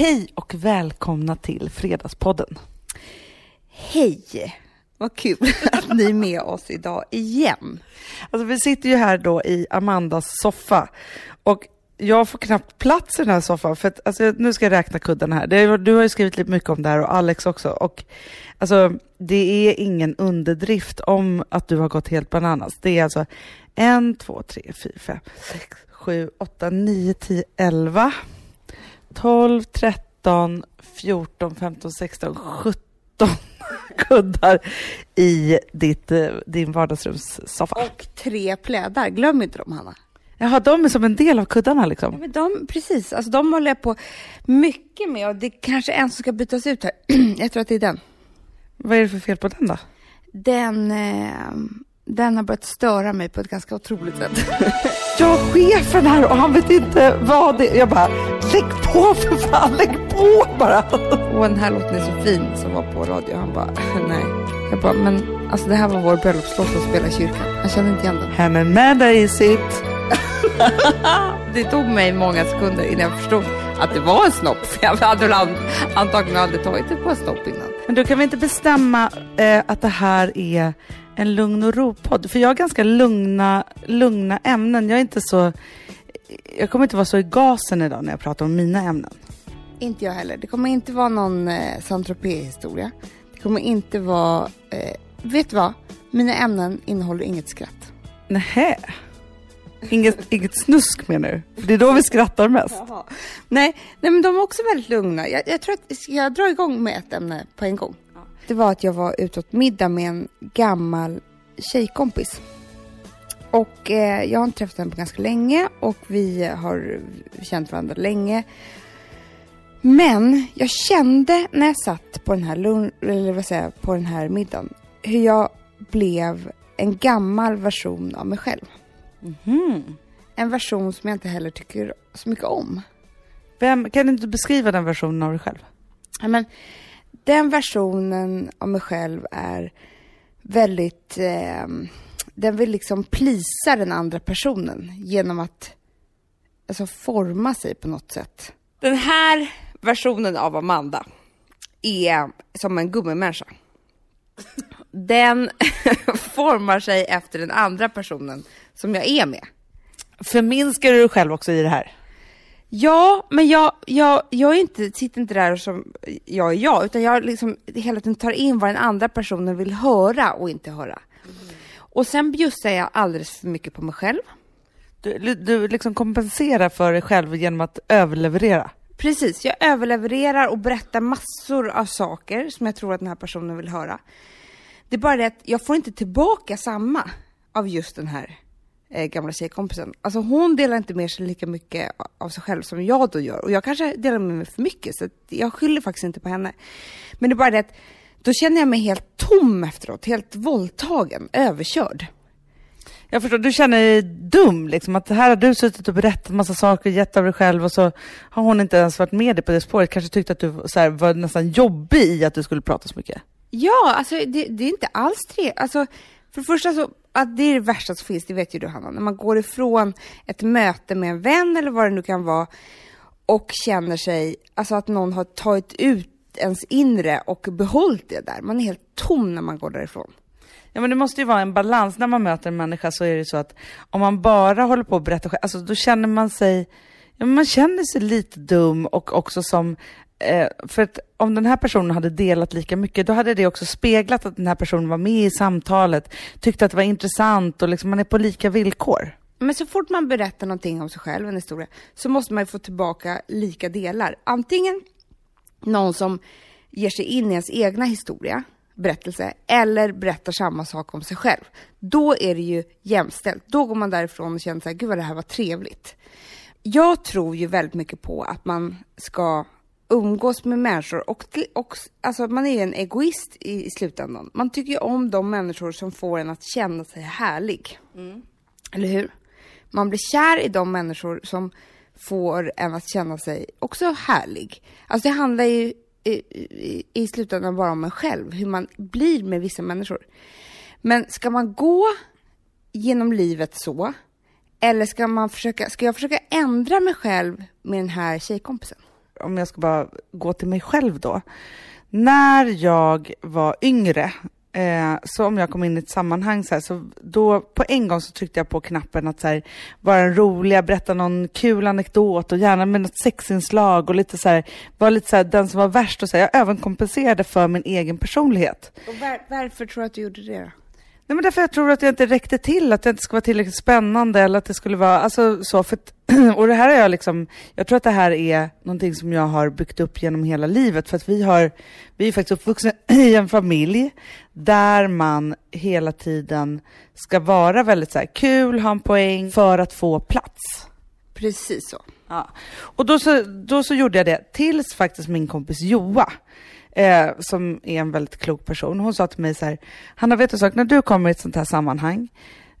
Hej och välkomna till Fredagspodden. Hej! Vad kul att ni är med oss idag igen. Alltså vi sitter ju här då i Amandas soffa och jag får knappt plats i den här soffan för att, alltså, nu ska jag räkna kuddarna här. Du har ju skrivit lite mycket om det här och Alex också. Och, alltså, det är ingen underdrift om att du har gått helt bananas. Det är alltså en, två, tre, fyra, fem, sex, sju, åtta, nio, tio, elva, tolv, tretton, fjorton, femton, sexton, sjutton kuddar i ditt, eh, din vardagsrumssoffa. Och tre plädar, glöm inte dem Hanna. Jaha, de är som en del av kuddarna Ja, liksom? men de, precis, alltså de håller jag på mycket med och det kanske är en som ska bytas ut här. jag tror att det är den. Vad är det för fel på den då? Den, eh, den har börjat störa mig på ett ganska otroligt sätt. Jag har chefen här och han vet inte vad det är. Jag bara, lägg på för fan, lägg på bara. och den här låten är så fin som var på radio. Han bara, nej. Jag bara, men alltså det här var vår bröllopslåt som spelade i kyrkan. Han kände inte igen den. Hem and med i sitt. Det tog mig många sekunder innan jag förstod att det var en snopp. För jag hade antagligen aldrig tagit det på en snopp innan. Men då kan vi inte bestämma eh, att det här är en lugn och ro-podd? För jag har ganska lugna, lugna ämnen. Jag är inte så... Jag kommer inte vara så i gasen idag när jag pratar om mina ämnen. Inte jag heller. Det kommer inte vara någon eh, saint historia Det kommer inte vara... Eh, vet du vad? Mina ämnen innehåller inget skratt. Nähä? Inget, inget snusk menar du? För det är då vi skrattar mest. Nej, nej, men de är också väldigt lugna. Jag, jag tror att jag dra igång med ett ämne på en gång. Det var att jag var ute åt middag med en gammal tjejkompis. Och eh, jag har inte träffat henne på ganska länge och vi har känt varandra länge. Men jag kände när jag satt på den här, lun- eller vad säger på den här middagen hur jag blev en gammal version av mig själv. Mhm. En version som jag inte heller tycker så mycket om. Vem, kan du inte beskriva den versionen av dig själv? Men, den versionen av mig själv är väldigt... Eh, den vill liksom plisa den andra personen genom att alltså, forma sig på något sätt. Den här versionen av Amanda är som en gummimänniska. Den formar sig efter den andra personen som jag är med. Förminskar du dig själv också i det här? Ja, men jag, jag, jag är inte, sitter inte där som jag är jag, utan jag liksom hela tiden tar in vad den andra personen vill höra och inte höra. Och sen bjussar jag alldeles för mycket på mig själv. Du, du liksom kompenserar för dig själv genom att överleverera. Precis, jag överlevererar och berättar massor av saker som jag tror att den här personen vill höra. Det är bara det att jag får inte tillbaka samma av just den här eh, gamla tjejkompisen. Alltså hon delar inte med sig lika mycket av sig själv som jag då gör. Och jag kanske delar med mig för mycket, så jag skyller faktiskt inte på henne. Men det är bara det att då känner jag mig helt tom efteråt, helt våldtagen, överkörd. Jag förstår, du känner dig dum liksom. Att här har du suttit och berättat massa saker, gett av dig själv och så har hon inte ens varit med dig på det spåret. Kanske tyckte att du här, var nästan jobbig i att du skulle prata så mycket. Ja, alltså det, det är inte alls trevligt. Alltså, för det första så, att det är det värsta som finns, det vet ju du Hanna. När man går ifrån ett möte med en vän eller vad det nu kan vara och känner sig, alltså att någon har tagit ut ens inre och behållit det där. Man är helt tom när man går därifrån. Ja men det måste ju vara en balans. När man möter en människa så är det så att om man bara håller på att berätta själv, alltså då känner man sig, ja man känner sig lite dum och också som, eh, för att om den här personen hade delat lika mycket, då hade det också speglat att den här personen var med i samtalet, tyckte att det var intressant och liksom man är på lika villkor. Men så fort man berättar någonting om sig själv, en historia, så måste man ju få tillbaka lika delar. Antingen någon som ger sig in i ens egna historia, berättelse, eller berättar samma sak om sig själv. Då är det ju jämställt. Då går man därifrån och känner så här, gud vad det här var trevligt. Jag tror ju väldigt mycket på att man ska umgås med människor och, till- och alltså man är ju en egoist i, i slutändan. Man tycker ju om de människor som får en att känna sig härlig. Eller hur? Man blir kär i de människor som får en att känna sig också härlig. Alltså det handlar ju i, i, i slutändan bara om en själv, hur man blir med vissa människor. Men ska man gå genom livet så, eller ska, man försöka, ska jag försöka ändra mig själv med den här tjejkompisen? Om jag ska bara gå till mig själv då. När jag var yngre, eh, så om jag kom in i ett sammanhang så, här, så då på en gång så tryckte jag på knappen att så här, vara en rolig, berätta någon kul anekdot och gärna med något sexinslag och lite så här, vara lite så här, den som var värst och så här, jag överkompenserade för min egen personlighet. Och var, varför tror du att du gjorde det? Nej, men därför jag tror att jag inte räckte till, att det inte skulle vara tillräckligt spännande eller att det skulle vara, alltså så, för att, och det här är jag liksom, jag tror att det här är någonting som jag har byggt upp genom hela livet, för att vi har, vi är faktiskt uppvuxna i en familj där man hela tiden ska vara väldigt så här kul, ha en poäng för att få plats. Precis så. Ja. Och då så, då så gjorde jag det tills faktiskt min kompis Joa, eh, som är en väldigt klok person, hon sa till mig så här, Hanna vet du sak, när du kommer i ett sånt här sammanhang,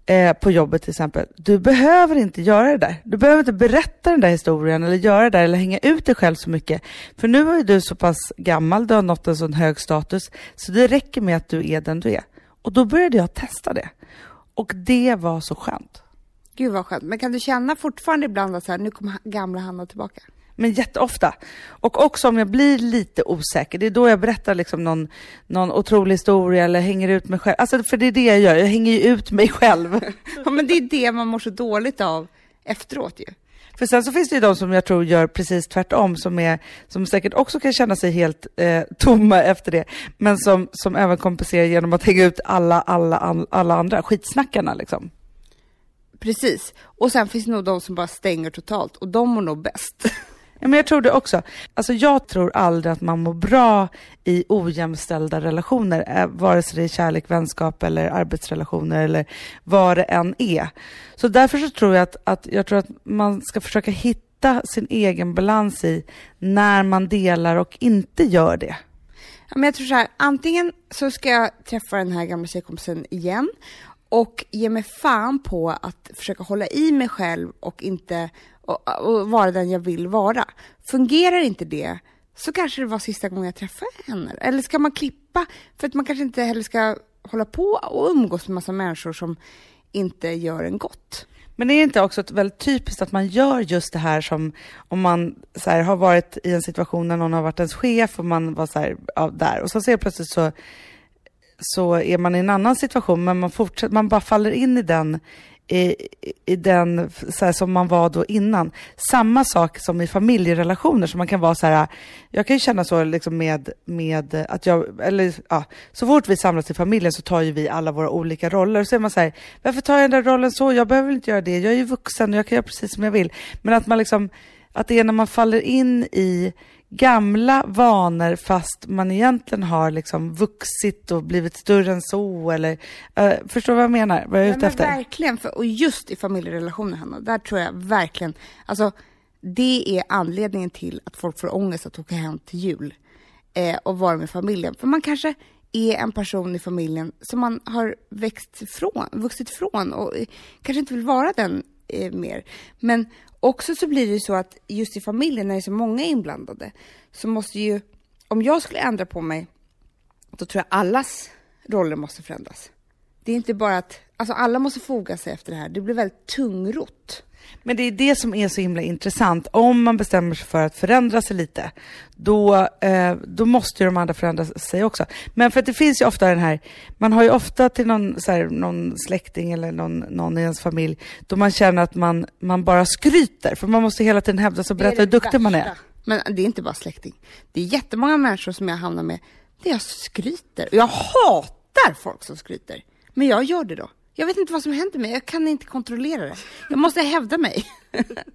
eh, på jobbet till exempel, du behöver inte göra det där. Du behöver inte berätta den där historien eller göra det där eller hänga ut dig själv så mycket. För nu är du så pass gammal, du har nått en sån hög status, så det räcker med att du är den du är. Och då började jag testa det. Och det var så skönt. Gud vad skönt. Men kan du känna fortfarande ibland att så här, nu kommer gamla Hanna tillbaka? Men jätteofta. Och också om jag blir lite osäker, det är då jag berättar liksom någon, någon otrolig historia eller hänger ut mig själv. Alltså för det är det jag gör, jag hänger ju ut mig själv. Ja, men det är det man mår så dåligt av efteråt ju. För sen så finns det ju de som jag tror gör precis tvärtom, som, är, som säkert också kan känna sig helt eh, tomma efter det, men som, som även kompenserar genom att hänga ut alla, alla, all, alla andra, skitsnackarna liksom. Precis. Och sen finns det nog de som bara stänger totalt och de mår nog bäst. Ja, men jag tror det också. Alltså, jag tror aldrig att man mår bra i ojämställda relationer, eh, vare sig det är kärlek, vänskap eller arbetsrelationer eller vad det än är. Så därför så tror jag att, att, jag tror att man ska försöka hitta sin egen balans i när man delar och inte gör det. Ja, men jag tror så här, antingen så ska jag träffa den här gamla tjejkompisen igen och ge mig fan på att försöka hålla i mig själv och inte och, och vara den jag vill vara. Fungerar inte det så kanske det var sista gången jag träffade henne. Eller ska man klippa för att man kanske inte heller ska hålla på och umgås med massa människor som inte gör en gott. Men är det inte också väldigt typiskt att man gör just det här som om man så här, har varit i en situation när någon har varit ens chef och man var så här, ja, där och så ser plötsligt så så är man i en annan situation, men man, fortsätter, man bara faller in i den, i, i den så här, som man var då innan. Samma sak som i familjerelationer, så man kan vara så här, jag kan ju känna så liksom med, med att jag, eller ja, så fort vi samlas i familjen så tar ju vi alla våra olika roller. Så är man så här, varför tar jag den där rollen så? Jag behöver väl inte göra det, jag är ju vuxen och jag kan göra precis som jag vill. Men att man liksom, att det är när man faller in i gamla vanor fast man egentligen har liksom vuxit och blivit större än så eller uh, förstår vad jag menar? Vad jag är ute efter? Verkligen, för, och just i familjerelationer Hanna, där tror jag verkligen, alltså det är anledningen till att folk får ångest att åka hem till jul eh, och vara med familjen. För man kanske är en person i familjen som man har växt ifrån, vuxit ifrån och kanske inte vill vara den eh, mer. Men också så blir det ju så att just i familjen, när det är så många inblandade, så måste ju, om jag skulle ändra på mig, då tror jag allas roller måste förändras. Det är inte bara att, alltså alla måste foga sig efter det här, det blir väldigt tungrott. Men det är det som är så himla intressant. Om man bestämmer sig för att förändra sig lite, då, eh, då måste ju de andra förändra sig också. Men för att det finns ju ofta den här, man har ju ofta till någon, så här, någon släkting eller någon, någon i ens familj, då man känner att man, man bara skryter, för man måste hela tiden hävda sig och berätta hur duktig man är. Men det är inte bara släkting. Det är jättemånga människor som jag hamnar med, där jag skryter. Och jag hatar folk som skryter. Men jag gör det då. Jag vet inte vad som händer mig, jag kan inte kontrollera det. Jag måste hävda mig.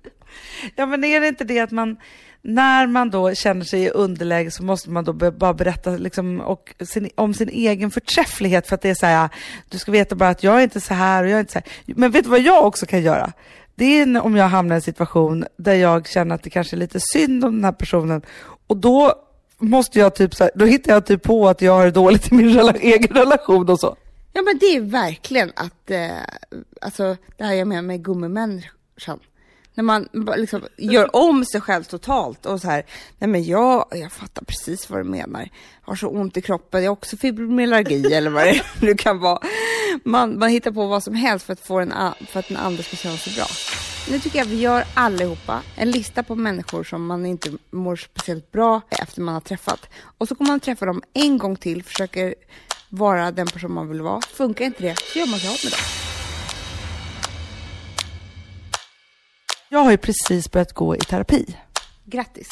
ja, men är det inte det att man, när man då känner sig i underläge så måste man då bara berätta liksom, och sin, om sin egen förträfflighet för att det är så här, du ska veta bara att jag är inte så här och jag är inte så här. Men vet du vad jag också kan göra? Det är om jag hamnar i en situation där jag känner att det kanske är lite synd om den här personen och då måste jag typ så här, då hittar jag typ på att jag har det dåligt i min rela egen relation och så. Ja men det är verkligen att, eh, alltså det här jag menar med gummimänniskan. När man liksom gör om sig själv totalt och så här, nej men jag, jag fattar precis vad du menar. Jag har så ont i kroppen, jag har också fibromyalgi eller vad det nu kan vara. Man, man hittar på vad som helst för att, få en, för att den andra ska känna sig bra. Nu tycker jag vi gör allihopa en lista på människor som man inte mår speciellt bra efter man har träffat. Och så kommer man träffa dem en gång till, försöker vara den person man vill vara. Funkar inte det, så gör man sig av med dem. Jag har ju precis börjat gå i terapi. Grattis!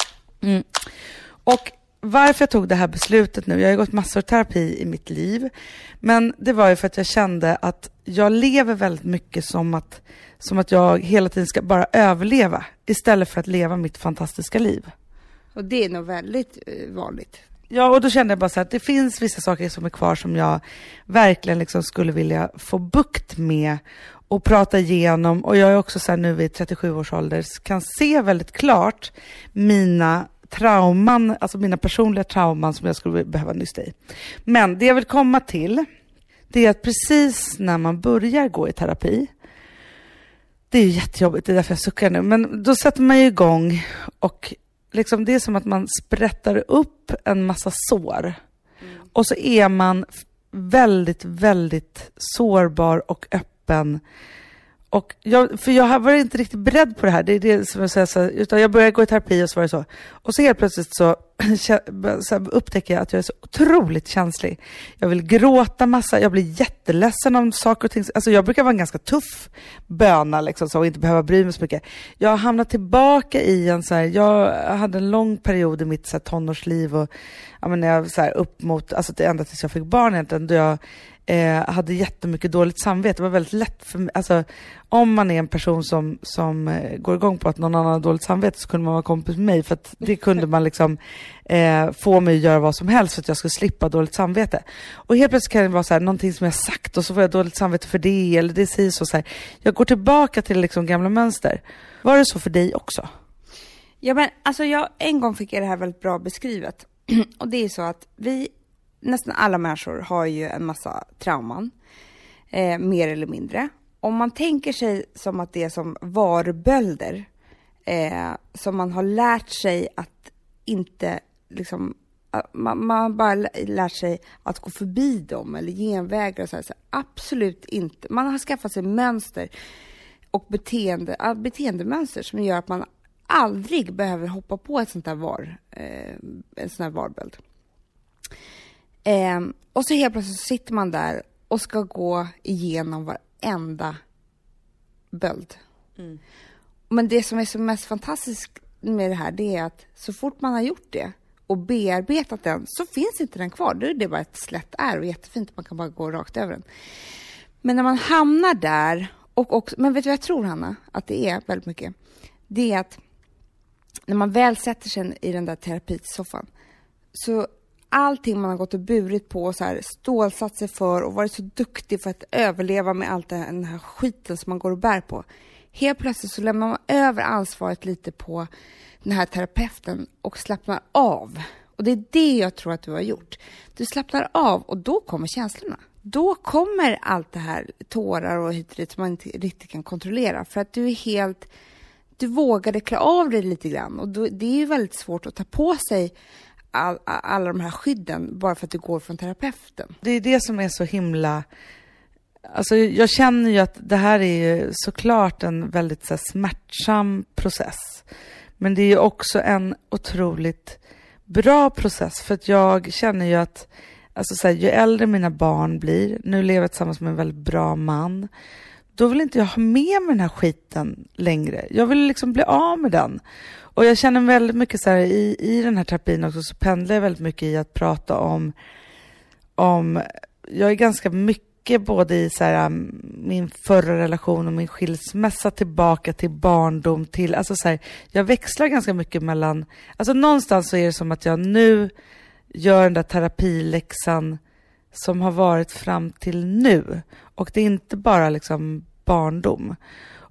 Och varför jag tog det här beslutet nu, jag har ju gått massor av terapi i mitt liv, men det var ju för att jag kände att jag lever väldigt mycket som att, som att jag hela tiden ska bara överleva istället för att leva mitt fantastiska liv. Och det är nog väldigt eh, vanligt. Ja, och då kände jag bara så att det finns vissa saker som är kvar som jag verkligen liksom skulle vilja få bukt med och prata igenom. Och jag är också så här nu vid 37 års ålder kan se väldigt klart mina trauman, alltså mina personliga trauman som jag skulle behöva nysta i. Men det jag vill komma till, det är att precis när man börjar gå i terapi, det är ju jättejobbigt, det är därför jag suckar nu, men då sätter man ju igång och liksom det är som att man sprättar upp en massa sår. Och så är man väldigt, väldigt sårbar och öppen. Och jag, för jag var inte riktigt beredd på det här, det är det som jag säger, så här, utan jag började gå i terapi och så var det så. Och så helt plötsligt så, så upptäcker jag att jag är så otroligt känslig. Jag vill gråta massa, jag blir jätteledsen om saker och ting. Alltså jag brukar vara en ganska tuff böna liksom så och inte behöva bry mig så mycket. Jag har hamnat tillbaka i en så här, jag hade en lång period i mitt så här, tonårsliv och ja, men när jag så här, upp mot, alltså ända tills jag fick barn egentligen, då jag eh, hade jättemycket dåligt samvete. Det var väldigt lätt för mig, alltså om man är en person som, som eh, går igång på att någon annan har dåligt samvete så kunde man vara kompis med mig för att det kunde man liksom eh, få mig att göra vad som helst för att jag skulle slippa dåligt samvete. Och helt plötsligt kan det vara så här, någonting som jag sagt och så får jag dåligt samvete för det eller det säger så, så här. Jag går tillbaka till liksom gamla mönster. Var det så för dig också? Ja, men alltså jag, en gång fick jag det här väldigt bra beskrivet. Och det är så att vi, nästan alla människor har ju en massa trauman, eh, mer eller mindre. Om man tänker sig som att det är som varbölder, eh, som man har lärt sig att inte liksom, man, man har bara lärt sig att gå förbi dem eller genvägar och så, här, så absolut inte. Man har skaffat sig mönster och beteende, beteendemönster som gör att man aldrig behöver hoppa på ett sånt där var, eh, en sån här varböld. Eh, och så helt plötsligt så sitter man där och ska gå igenom varenda böld. Men det som är så mest fantastiskt med det här, det är att så fort man har gjort det och bearbetat den så finns inte den kvar. Då är det bara ett slätt är och jättefint, man kan bara gå rakt över den. Men när man hamnar där och också, men vet du vad jag tror Hanna, att det är väldigt mycket? Det är att när man väl sätter sig i den där terapisoffan så allting man har gått och burit på och så här stålsatt sig för och varit så duktig för att överleva med allt den här skiten som man går och bär på. Helt plötsligt så lämnar man över ansvaret lite på den här terapeuten och slappnar av. Och det är det jag tror att du har gjort. Du slappnar av och då kommer känslorna. Då kommer allt det här, tårar och hit och dit som man inte riktigt kan kontrollera. För att du är helt, du vågade klä av dig lite grann. Och då, det är ju väldigt svårt att ta på sig all, alla de här skydden bara för att du går från terapeuten. Det är det som är så himla... Alltså jag känner ju att det här är ju såklart en väldigt så här, smärtsam process. Men det är ju också en otroligt bra process för att jag känner ju att alltså så här, ju äldre mina barn blir, nu lever jag tillsammans med en väldigt bra man, då vill inte jag ha med mig den här skiten längre. Jag vill liksom bli av med den. Och jag känner väldigt mycket så här i, i den här terapin också så pendlar jag väldigt mycket i att prata om, om jag är ganska mycket både i så här, um, min förra relation och min skilsmässa tillbaka till barndom till, alltså så här, jag växlar ganska mycket mellan, alltså någonstans så är det som att jag nu gör den där terapiläxan som har varit fram till nu. Och det är inte bara liksom barndom.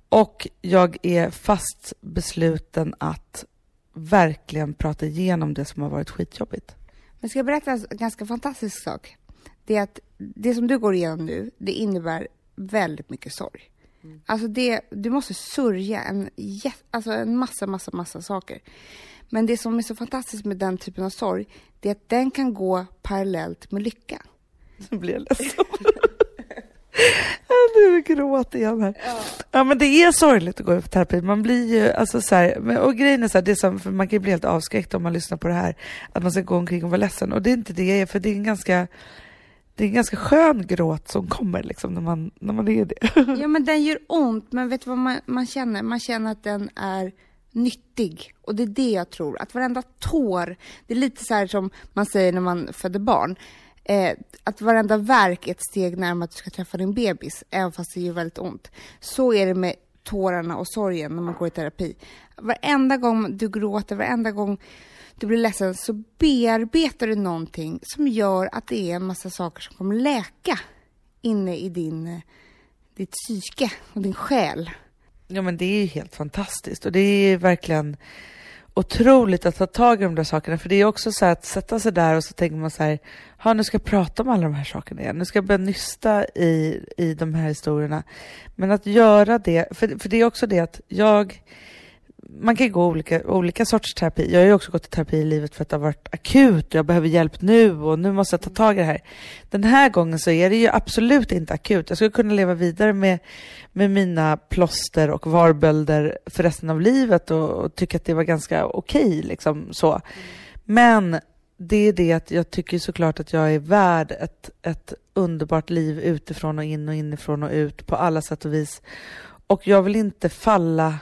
Och jag är fast besluten att verkligen prata igenom det som har varit skitjobbigt. Men ska jag berätta en ganska fantastisk sak? Det är att det som du går igenom nu, det innebär väldigt mycket sorg. Alltså det, du måste sörja en, alltså en massa, massa, massa saker. Men det som är så fantastiskt med den typen av sorg, det är att den kan gå parallellt med lycka. Nu blir jag ledsen. nu gråter jag här. Ja. men det är sorgligt att gå i terapi. Man blir ju, alltså så här, och grejen är så här, det är som, för man kan ju bli helt avskräckt om man lyssnar på det här, att man ska gå omkring och vara ledsen. Och det är inte det jag är, för det är en ganska, det är en ganska skön gråt som kommer liksom när man, när man är det. Ja, men den gör ont, men vet du vad man, man känner? Man känner att den är nyttig. Och det är det jag tror, att varenda tår, det är lite så här som man säger när man föder barn, eh, att varenda verk är ett steg närmare att du ska träffa din bebis, även fast det gör väldigt ont. Så är det med tårarna och sorgen när man går i terapi. Varenda gång du gråter, varenda gång du blir ledsen så bearbetar du någonting som gör att det är en massa saker som kommer läka inne i din, ditt psyke och din själ. Ja men det är ju helt fantastiskt och det är verkligen otroligt att ta tag i de där sakerna för det är också så här att sätta sig där och så tänker man så här, ja nu ska jag prata om alla de här sakerna igen, nu ska jag börja nysta i, i de här historierna. Men att göra det, för, för det är också det att jag, man kan gå olika, olika sorters terapi. Jag har ju också gått i terapi i livet för att det har varit akut och jag behöver hjälp nu och nu måste jag ta tag i det här. Den här gången så är det ju absolut inte akut. Jag skulle kunna leva vidare med, med mina plåster och varbölder för resten av livet och, och tycka att det var ganska okej liksom så. Men det är det att jag tycker såklart att jag är värd ett, ett underbart liv utifrån och in och inifrån och ut på alla sätt och vis. Och jag vill inte falla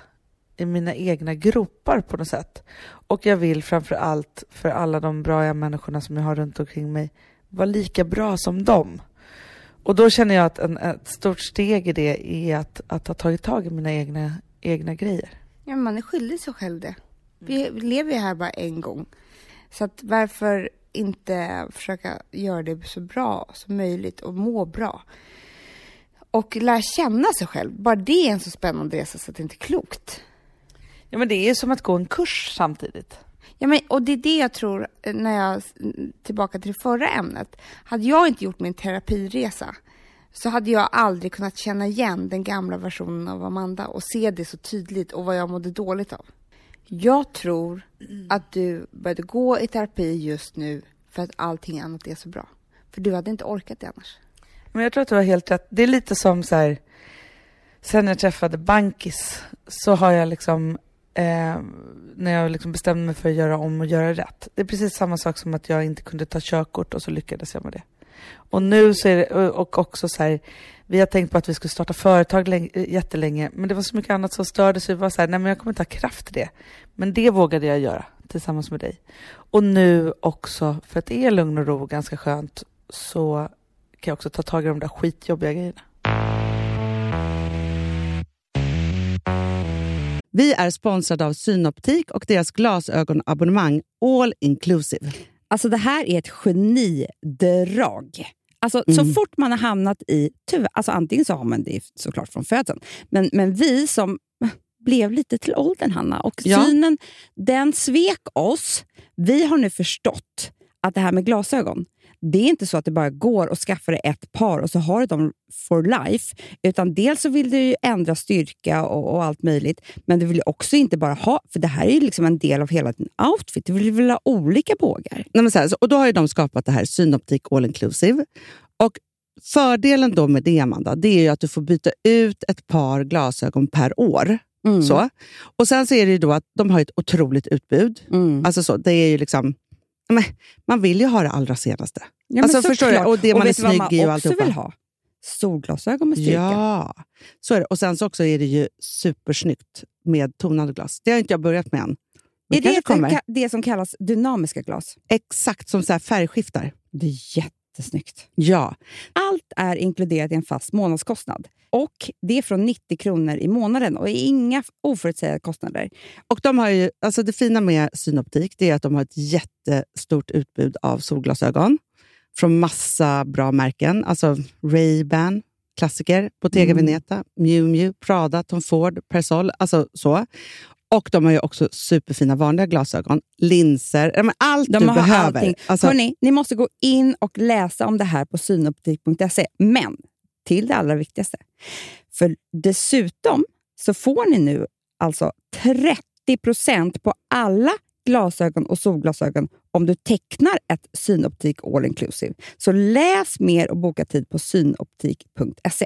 i mina egna gropar på något sätt. Och jag vill framför allt för alla de bra människorna som jag har runt omkring mig vara lika bra som dem. Och då känner jag att en, ett stort steg i det är att, att ha tagit tag i mina egna, egna grejer. Ja, man är skyldig sig själv det. Vi vi lever ju här bara en gång. Så att varför inte försöka göra det så bra som möjligt och må bra? Och lära känna sig själv. Bara det är en så spännande resa så att det inte är klokt. Ja men det är som att gå en kurs samtidigt. Ja, men, och det är det jag tror, eh, när jag, tillbaka till det förra ämnet. Hade jag inte gjort min terapiresa så hade jag aldrig kunnat känna igen den gamla versionen av Amanda och se det så tydligt och vad jag mådde dåligt av. Jag tror att du började gå i terapi just nu för att allting annat är så bra. För du hade inte orkat det annars. Men jag tror att du har helt rätt. Det är lite som så här, sen jag träffade Bankis så har jag liksom, eh, när jag liksom bestämde mig för att göra om och göra rätt. Det är precis samma sak som att jag inte kunde ta körkort och så lyckades jag med det. Och nu så är det, och också så här, vi har tänkt på att vi skulle starta företag länge, eh, jättelänge, men det var så mycket annat som störde så vi var så här, nej men jag kommer inte ha kraft till det. Men det vågade jag göra tillsammans med dig. Och nu också, för att det är lugn och ro och ganska skönt, så kan jag också ta tag i de där skitjobbiga grejerna. Vi är sponsrade av Synoptik och deras glasögonabonnemang All Inclusive. Alltså det här är ett genidrag. Alltså, Så Mm. fort man har hamnat i... Tyvärr, alltså antingen så har man det såklart från födseln, men, men vi som blev lite till åldern, Hanna, och Ja. synen den svek oss. Vi har nu förstått att det här med glasögon, det är inte så att det bara går att skaffa dig ett par och så har du dem for life. Utan dels så vill du ju ändra styrka och, och allt möjligt, men du vill ju också inte bara ha, för det här är ju liksom en del av hela din outfit. Du vill väl ha olika bågar? Nej, så här, och Då har de skapat det här Synoptik All Inclusive. Och Fördelen då med det, Amanda, det är ju att du får byta ut ett par glasögon per år. Mm. Så. Och Sen så är det ju då att de har ett otroligt utbud. Mm. Alltså så, det är ju liksom... Men, man vill ju ha det allra senaste. Ja, Alltså, förstår du? såklart. Och det man är du snygg i och alltihopa. vill ha? Solglasögon med styrka. Ja, så är det. Och sen så också är det ju supersnyggt med tonade glas. Det har inte jag börjat med än. Men Är det det, det som kallas dynamiska glas? Exakt som så färgskiftar. Det är jättesnyggt. Ja, Allt är inkluderat i en fast månadskostnad. Och Det är från 90 kronor i månaden och inga oförutsägbara kostnader. och de har ju, alltså det fina med Synoptik det är att de har ett jättestort utbud av solglasögon från massa bra märken. Alltså Ray-Ban, klassiker, Bottega Mm. Veneta, Miu Miu, Prada, Tom Ford, Persol. Alltså så. Och de har ju också superfina vanliga glasögon, linser, allt De du behöver. allting. Alltså, Hörrni, ni måste gå in och läsa om det här på synoptik.se. Men till det allra viktigaste. För dessutom så får ni nu alltså 30% på alla glasögon och solglasögon om du tecknar ett Synoptik All Inclusive. Så läs mer och boka tid på synoptik.se.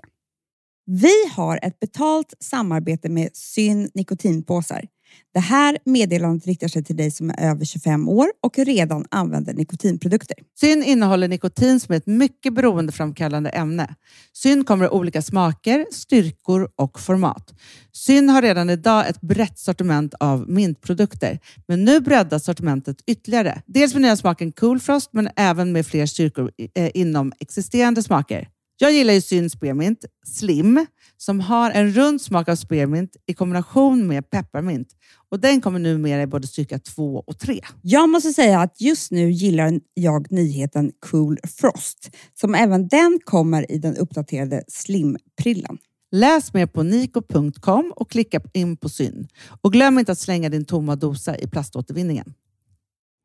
Vi har ett betalt samarbete med Syn nikotinpåsar. Det här meddelandet riktar sig till dig som är över 25 år och redan använder nikotinprodukter. Syn innehåller nikotin som är ett mycket beroendeframkallande ämne. Syn kommer i olika smaker, styrkor och format. Syn har redan idag ett brett sortiment av mintprodukter, men nu breddas sortimentet ytterligare. Dels med nya smaken Cool Frost, men även med fler styrkor eh, inom existerande smaker. Jag gillar ju Syn Spearmint Slim som har en rund smak av spearmint i kombination med pepparmint. Och den kommer numera i både styrka 2 och 3. Jag måste säga att just nu gillar jag nyheten Cool Frost, som även den kommer i den uppdaterade Slim-prillan. Läs mer på niko.com och klicka in på Syn. Och glöm inte att slänga din tomma dosa i plaståtervinningen.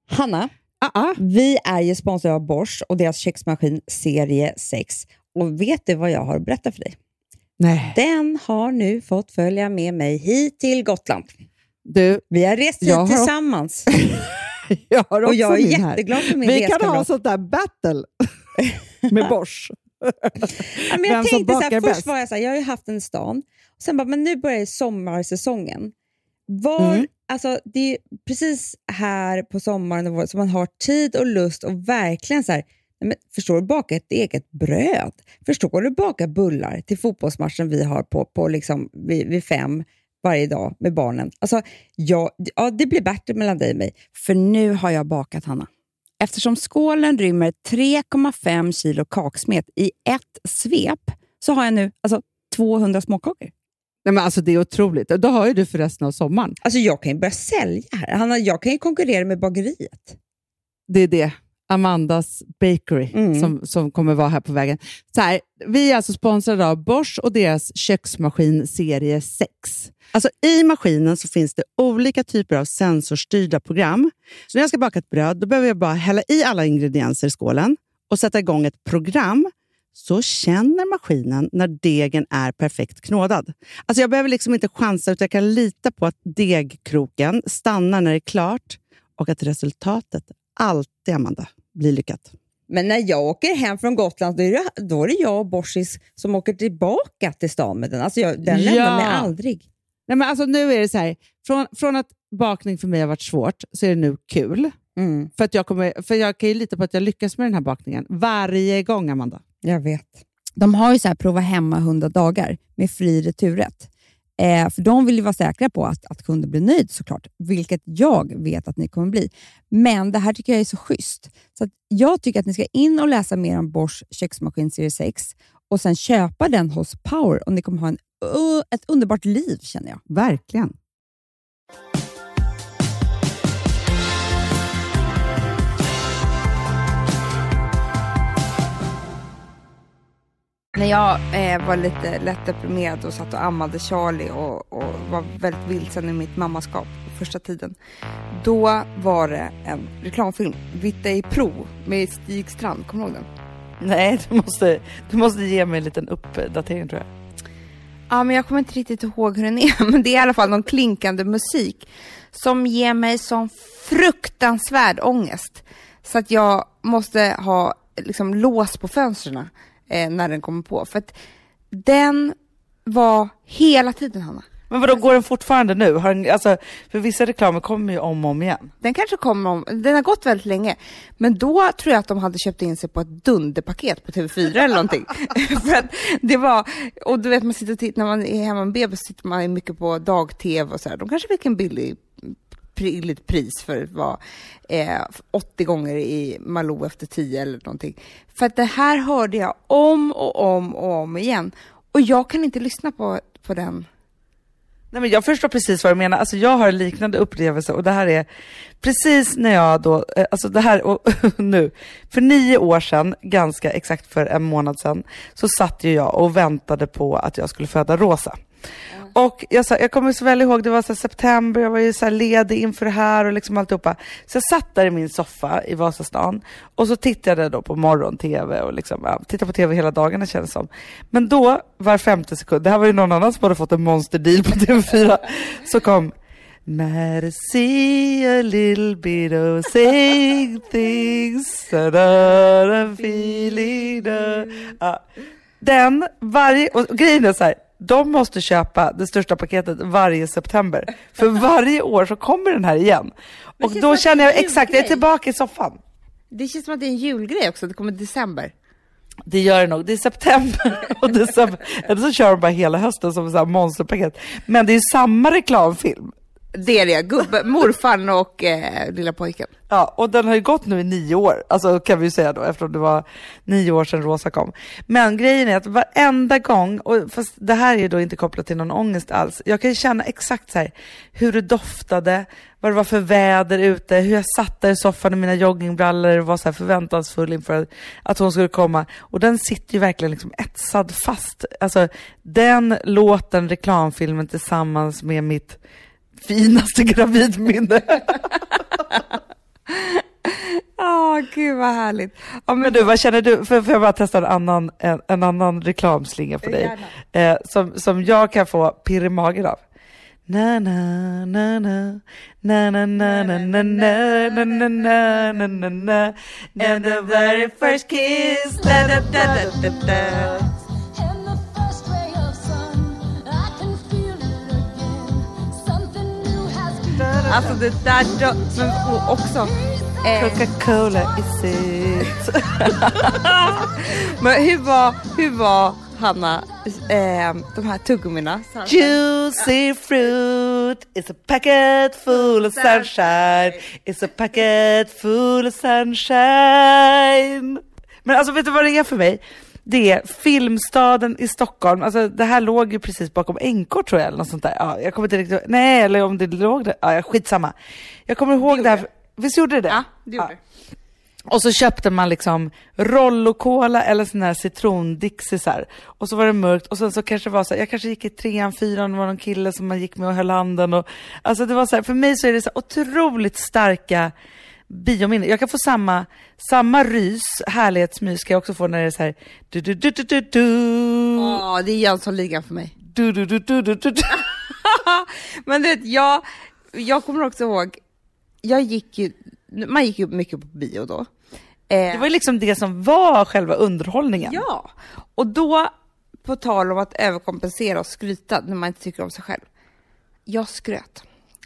Hanna, Uh-uh. vi är ju sponsrade av Bosch och deras köksmaskin serie 6. Och vet du vad jag har att berätta för dig? Nej. Den har nu fått följa med mig hit till Gotland. Du, Vi har rest hit har- tillsammans. jag har också Och jag är min här. jätteglad för min Vi kan ha sånt där battle med Bosch. Ja, men jag Vem tänkte så här, först bäst. var jag så här, jag har ju haft en stan. Och sen bara, men nu börjar sommarsäsongen. Var, Mm. alltså, det är precis här på sommaren som man har tid och lust och verkligen så här, men förstår du baka ett eget bröd? Förstår du baka bullar till fotbollsmatchen vi har på, på liksom, vid, vid fem varje dag med barnen? Alltså, ja, ja, det blir bättre mellan dig och mig, för nu har jag bakat, Hanna. Eftersom skålen rymmer 3,5 kilo kaksmet i ett svep så har jag nu alltså 200 småkakor. Nej, men alltså, det är otroligt. Då har ju du för resten av sommaren. Alltså jag kan ju börja sälja här. Hanna, jag kan ju konkurrera med bageriet. Det är det. Amandas Bakery Mm. som, som kommer vara här på vägen. Så här, vi är alltså sponsrade av Bosch och deras köksmaskin serie 6. Alltså, I maskinen så finns det olika typer av sensorstyrda program. Så när jag ska baka ett bröd då behöver jag bara hälla i alla ingredienser i skålen och sätta igång ett program så känner maskinen när degen är perfekt knådad. Alltså jag behöver liksom inte chansa utan jag kan lita på att degkroken stannar när det är klart och att resultatet alltid, Amanda, blir lyckat. Men när jag åker hem från Gotland då är det, då är det jag och Borsis som åker tillbaka till stan med den. Alltså jag, den lämnar Ja. mig aldrig. Nej, men alltså nu är det så här, från, från att bakning för mig har varit svårt så är det nu kul. Mm, För, att jag, kommer, för jag kan ju lita på att jag lyckas med den här bakningen varje gång, Amanda. jag vet. De har ju så här prova hemma 100 dagar med fri returrätt. Eh, för de vill ju vara säkra på att, att kunden blir nöjd såklart, vilket jag vet att ni kommer bli. Men det här tycker jag är så schysst. Så att jag tycker att ni ska in och läsa mer om Bosch köksmaskin serie 6 och sen köpa den hos Power och ni kommer ha en, uh, ett underbart liv känner jag. Verkligen. När jag eh, var lite lätt deprimerad och satt och ammade Charlie och, och var väldigt vilsen i mitt mammaskap första tiden. Då var det en reklamfilm, Vitta i Pro med Stig Strand, kommer du ihåg den? Nej, du måste, du måste ge mig en liten uppdatering tror jag. Ja, men jag kommer inte riktigt ihåg hur den är, men det är i alla fall någon klinkande musik som ger mig sån fruktansvärd ångest. Så att jag måste ha liksom lås på fönstren eh, när den kommer på. För att den var hela tiden, Hanna. Men vadå, går den fortfarande nu? Har den, alltså, för vissa reklamer kommer ju om och om igen. Den kanske kommer om, den har gått väldigt länge. Men då tror jag att de hade köpt in sig på ett dunderpaket på TV4 eller någonting. För att det var, och du vet man sitter och tittar, när man är hemma med bebis sitter man mycket på dag-tv och så här. De kanske fick en billig billigt pris för att vara eh, 80 gånger i Malou efter 10 eller någonting. För att det här hörde jag om och om och om igen. Och jag kan inte lyssna på, på den. Nej, men jag förstår precis vad du menar. Alltså, jag har en liknande upplevelse och det här är precis när jag då, eh, alltså det här och nu, för nio år sedan, ganska exakt för en månad sedan, så satt ju jag och väntade på att jag skulle föda Rosa. Och jag, så, jag kommer så väl ihåg, det var så september, jag var ju så här ledig inför det här och liksom alltihopa. Så jag satt där i min soffa i Vasastan och så tittade jag då på morgon-tv och liksom, ja, tittade på tv hela dagarna känns som. Men då, var femte sekund, det här var ju någon annan som hade fått en monsterdeal på TV4, så kom Might see a little bit of saying things that I'm feeling. Ja. Den, varje, och grejen är så här, de måste köpa det största paketet varje september. För varje år så kommer den här igen. Och då känner jag exakt, jag är tillbaka i soffan. Det känns som att det är en julgrej också, det kommer i december. Det gör det nog. Det är september och december. Eller så kör de bara hela hösten som ett monsterpaket. Men det är samma reklamfilm. Det är det, gubbe, morfarn och eh, lilla pojken. Ja, och den har ju gått nu i nio år, alltså kan vi ju säga då, eftersom det var nio år sedan Rosa kom. Men grejen är att varenda gång, och fast det här är ju då inte kopplat till någon ångest alls, jag kan ju känna exakt så här hur det doftade, vad det var för väder ute, hur jag satt där i soffan i mina joggingbrallor och var så här förväntansfull inför att hon skulle komma. Och den sitter ju verkligen liksom etsad fast. Alltså den låten, reklamfilmen tillsammans med mitt finaste gravidminne. Åh, gud vad härligt. Ja, Men du, vad känner du? Får jag bara testa en annan, en, en annan reklamslinga för dig? Eh, som, som jag kan få pirr i magen av. Na na na na na na na na na na na na na na na na And the very first kiss da da da da da da Alltså det där, men och också, eh, Coca-Cola is it men hur var, hur var Hanna, eh, de här tuggummina? Juicy fruit It's a packet full of sunshine It's a packet full of sunshine Men alltså vet du vad det är för mig? Det är Filmstaden i Stockholm, alltså det här låg ju precis bakom NK tror jag eller något sånt där. Ja, jag kommer inte riktigt Nej, eller om det låg där. Ja, skitsamma. Jag kommer ihåg det här. Visst gjorde det det? Ja, det gjorde det. Och så köpte man liksom Rollo-cola eller sån här citrondixisar. Och så var det mörkt och sen så kanske det var så här, jag kanske gick i trean, fyran det var någon kille som man gick med och höll handen. Och, alltså det var så här, för mig så är det så otroligt starka biominnen. Jag kan få samma, samma rys, härlighetsmys kan jag också få när det är så här du du du du du du Ja, det är Jönssonligan för mig. du du du du du du Men du vet, jag, jag kommer också ihåg, jag gick ju, man gick ju mycket på bio då. Eh, Det var ju liksom det som var själva underhållningen. Ja, och då, på tal om att överkompensera och skryta när man inte tycker om sig själv. Jag skröt.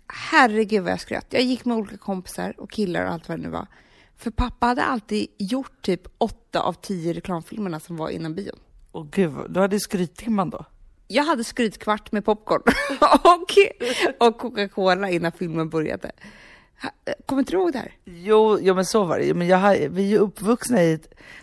Herregud vad jag skröt. Jag gick med olika kompisar och killar och allt vad det nu var. För pappa hade alltid gjort typ åtta av tio reklamfilmerna som var innan bion. Åh gud, du hade skryttimman då. Jag hade skrytkvart med popcorn och, och Coca-Cola innan filmen började. Ha- Kommer inte du ihåg det här? Jo, jo men så var det. Men jag har, vi är ju uppvuxna i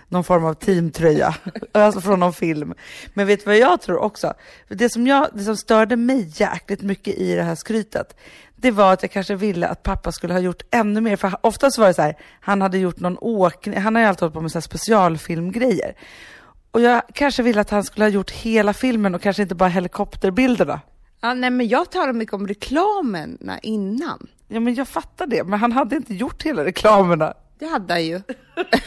någon form av teamtröja, alltså från någon film. Men vet du vad jag tror också? Det som, jag, det som störde mig jäkligt mycket i det här skrytet, det var att jag kanske ville att pappa skulle ha gjort ännu mer. För oftast var det så här, han hade gjort någon åkning, han har ju alltid hållit på med så här specialfilmgrejer. Och jag kanske ville att han skulle ha gjort hela filmen och kanske inte bara helikopterbilderna. Ja, nej, men jag talar mycket om reklamerna innan. Ja men jag fattar det, men han hade inte gjort hela reklamerna. Det hade han ju.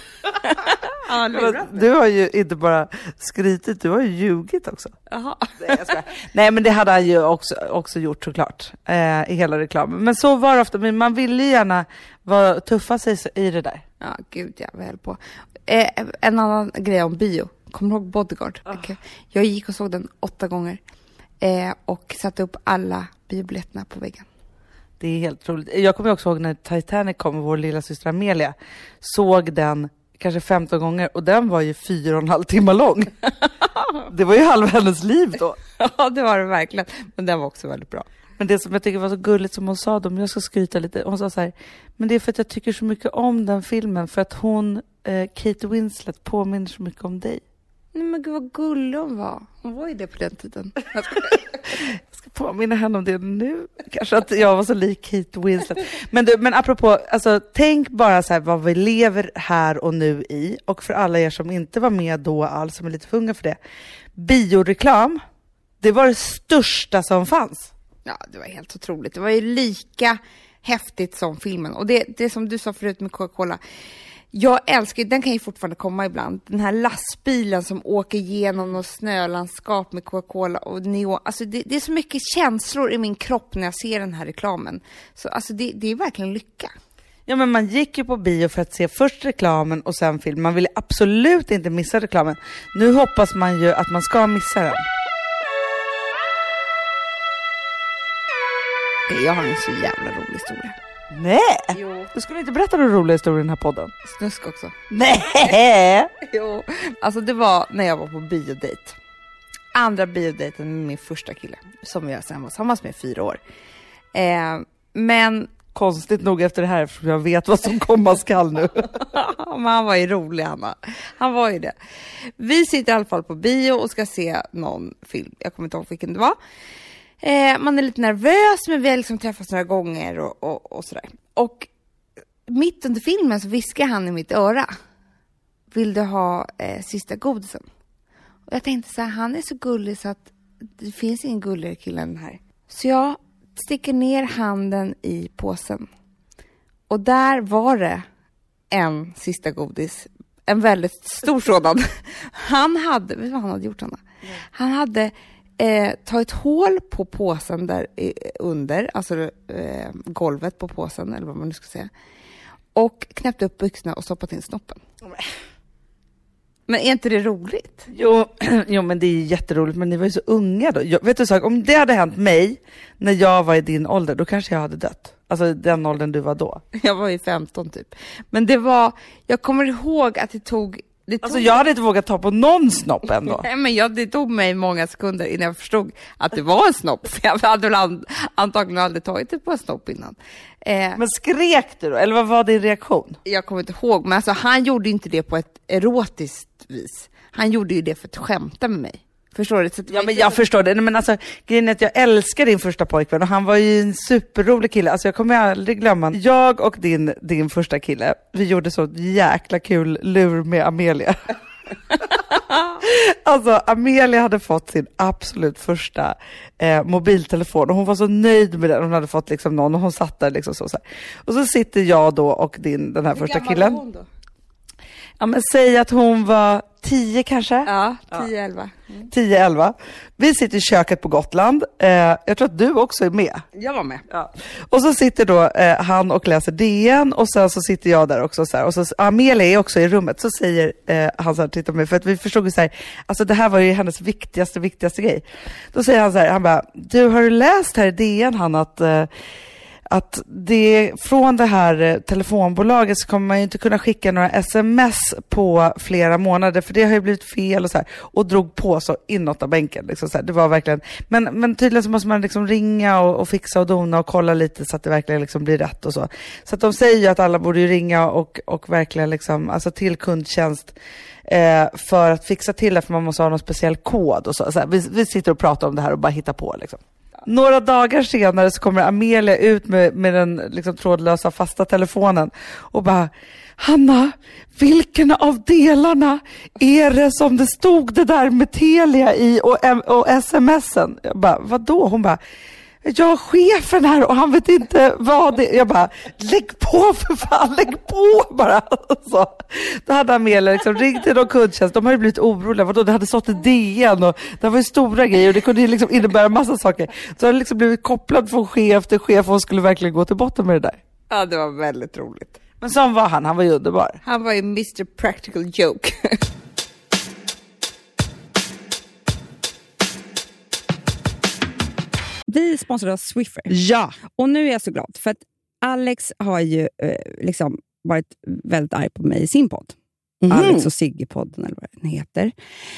ja. Du har ju inte bara skrytit, du har ju ljugit också. Jaha. Nej. Nej men det hade han ju också, också gjort såklart, eh, i hela reklamen. Men så var det ofta, men man ville ju gärna vara, tuffa sig i det där. Ja, gud jag väl på. Eh, en annan grej om bio. Kommer du ihåg Bodyguard? Okej. Jag gick och såg den åtta gånger. Eh, och satte upp alla biobiljetterna på väggen. Det är helt roligt. Jag kommer också ihåg när Titanic kom och vår lilla syster Amelia såg den kanske 15 gånger och den var ju fyra och en halv timme lång. det var ju halva hennes liv då. Ja, det var det verkligen. Men den var också väldigt bra. Men det som jag tycker var så gulligt som hon sa då, men jag ska skryta lite. Hon sa så här, men det är för att jag tycker så mycket om den filmen, för att hon, eh, Kate Winslet, påminner så mycket om dig. Nej men gud vad gullig hon var. Hon var ju det på den tiden. Jag ska påminna henne om det nu. Kanske att jag var så lik Kate Winslet. Men, du, men apropå, alltså, tänk bara så här vad vi lever här och nu i. Och för alla er som inte var med då alls, som är lite för unga för det. Bioreklam, Det var det största som fanns. Ja, det var helt otroligt. Det var ju lika häftigt som filmen. Och det, det som du sa förut med Coca-Cola. Jag älskar ju- den kan ju fortfarande komma ibland. Den här lastbilen som åker igenom något snölandskap med Coca-Cola och neon. Alltså det, det är så mycket känslor i min kropp när jag ser den här reklamen. Så alltså det, det är verkligen lycka. Ja men man gick ju på bio för att se först reklamen och sen film. Man ville absolut inte missa reklamen. Nu hoppas man ju att man ska missa den. Jag har en så jävla rolig historia. Nej! Jo. Du skulle inte berätta någon rolig historia i den här podden? Snusk också. Nej! Jo. Alltså det var när jag var på biodejt. Andra biodejten med min första kille, som jag sen var tillsammans med i fyra år. Eh, men Konstigt nog efter det här eftersom jag vet vad som komma skall nu. Men han var ju rolig, Anna. Han var ju det. Vi sitter i alla fall på bio och ska se någon film. Jag kommer inte ihåg vilken det var. Eh, man är lite nervös, men vi har liksom träffats några gånger och, och, och sådär. Och mitt under filmen så viskar han i mitt öra. Vill du ha eh, sista godisen? Och jag tänkte så här, han är så gullig så att det finns ingen gulligare kille än den här. Så jag sticker ner handen i påsen. Och där var det en sista godis. En väldigt stor sådan. Han hade, vet du vad han hade gjort Anna? Han hade eh, tagit hål på påsen där under, alltså eh, golvet på påsen eller vad man nu ska säga. Och knäppt upp byxorna och stoppat in snoppen. Men är inte det roligt? Jo, jo men det är jätteroligt men ni var ju så unga då. Jag, vet du sak, om det hade hänt mig när jag var i din ålder då kanske jag hade dött. Alltså den åldern du var då. Jag var ju 15 typ. Men det var, jag kommer ihåg att det tog Alltså jag hade inte vågat ta på någon snopp ändå. Nej, men jag, det tog mig många sekunder innan jag förstod att det var en snopp. För jag hade väl an, antagligen aldrig tagit det på en snopp innan. Eh, Men skrek du då? Eller vad var din reaktion? jag kommer inte ihåg, men alltså, han gjorde inte det på ett erotiskt vis. Han gjorde ju det för att skämta med mig. Förstår du? Ja men jag förstår det. Men alltså grejen är att jag älskar din första pojkvän och han var ju en superrolig kille. Alltså jag kommer aldrig glömma. Jag och din, din första kille, vi gjorde så jäkla kul lur med Amelia. Alltså Amelia hade fått sin absolut första eh, mobiltelefon och hon var så nöjd med den. Hon hade fått liksom någon och hon satt där liksom så. så. Och så sitter jag då och din, den här Hur första gammal killen. var hon då? Ja men säg att hon var 10 kanske? Ja, 10-11. 10-11. Vi sitter i köket på Gotland. Eh, jag tror att du också är med. Jag var med. Och så sitter då eh, han och läser DN och sen så sitter jag där också så här. Och så Amelia är också i rummet. Så säger eh, han så här, titta på mig, för att vi förstod ju så här, alltså det här var ju hennes viktigaste, viktigaste grej. Då säger han så här, han bara, du har du läst här i DN han att eh, att det, från det här eh, telefonbolaget så kommer man ju inte kunna skicka några sms på flera månader för det har ju blivit fel och så här. Och drog på så inåt av bänken. Liksom så här. Det var verkligen, men, men tydligen så måste man liksom ringa och, och fixa och dona och kolla lite så att det verkligen liksom blir rätt och så. Så att de säger ju att alla borde ju ringa och, och verkligen liksom, alltså till kundtjänst eh, för att fixa till det för man måste ha någon speciell kod och så. så här. Vi, vi sitter och pratar om det här och bara hittar på liksom. Några dagar senare så kommer Amelia ut med, med den liksom, trådlösa fasta telefonen och bara Hanna, vilken av delarna är det som det stod det där med Telia i och, och smsen? Jag bara, vadå? Hon bara, jag har chefen här och han vet inte vad det Jag bara, lägg på för fan, lägg på bara. Så, då hade Amelia liksom ringt till någon kundtjänst, de hade blivit oroliga, vadå det hade stått i DN och det var ju stora grejer och det kunde ju liksom innebära massa saker. Så hade liksom blivit kopplad från chef till chef och hon skulle verkligen gå till botten med det där. Ja, det var väldigt roligt. Men sån var han, han var ju underbar. Han var ju Mr Practical Joke. Vi sponsrar av Swiffer. Ja, Och nu är jag så glad, för att Alex har ju eh, liksom varit väldigt arg på mig i sin podd. Mhm. Alex och Sigge-podden, eller vad den heter.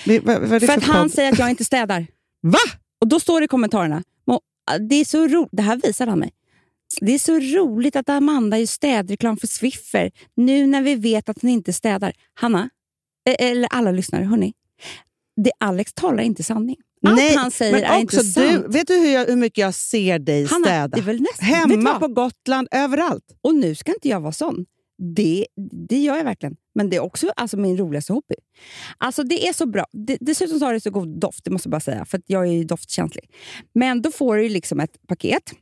Men vad, vad det För att han podd? säger att jag inte städar. Va? Och då står det i kommentarerna, "Mo, det är så ro- det här visar han mig. Det är så roligt att Amanda gör städreklam för Swiffer nu när vi vet att hon inte städar. Hanna, eh, eller alla lyssnare, hörni. Det Alex talar inte sanning. Allt han säger men är inte också du, sant. Vet du hur, jag, hur mycket jag ser dig Hanna, städa? nästan, Hemma på Gotland, överallt. Och nu ska inte jag vara sån. Det, det gör jag verkligen. Men det är också alltså, min roligaste hobby. Alltså Det är så bra. Det, dessutom så har det så god doft, det måste jag bara säga, för jag är ju doftkänslig. Men då får du liksom ett paket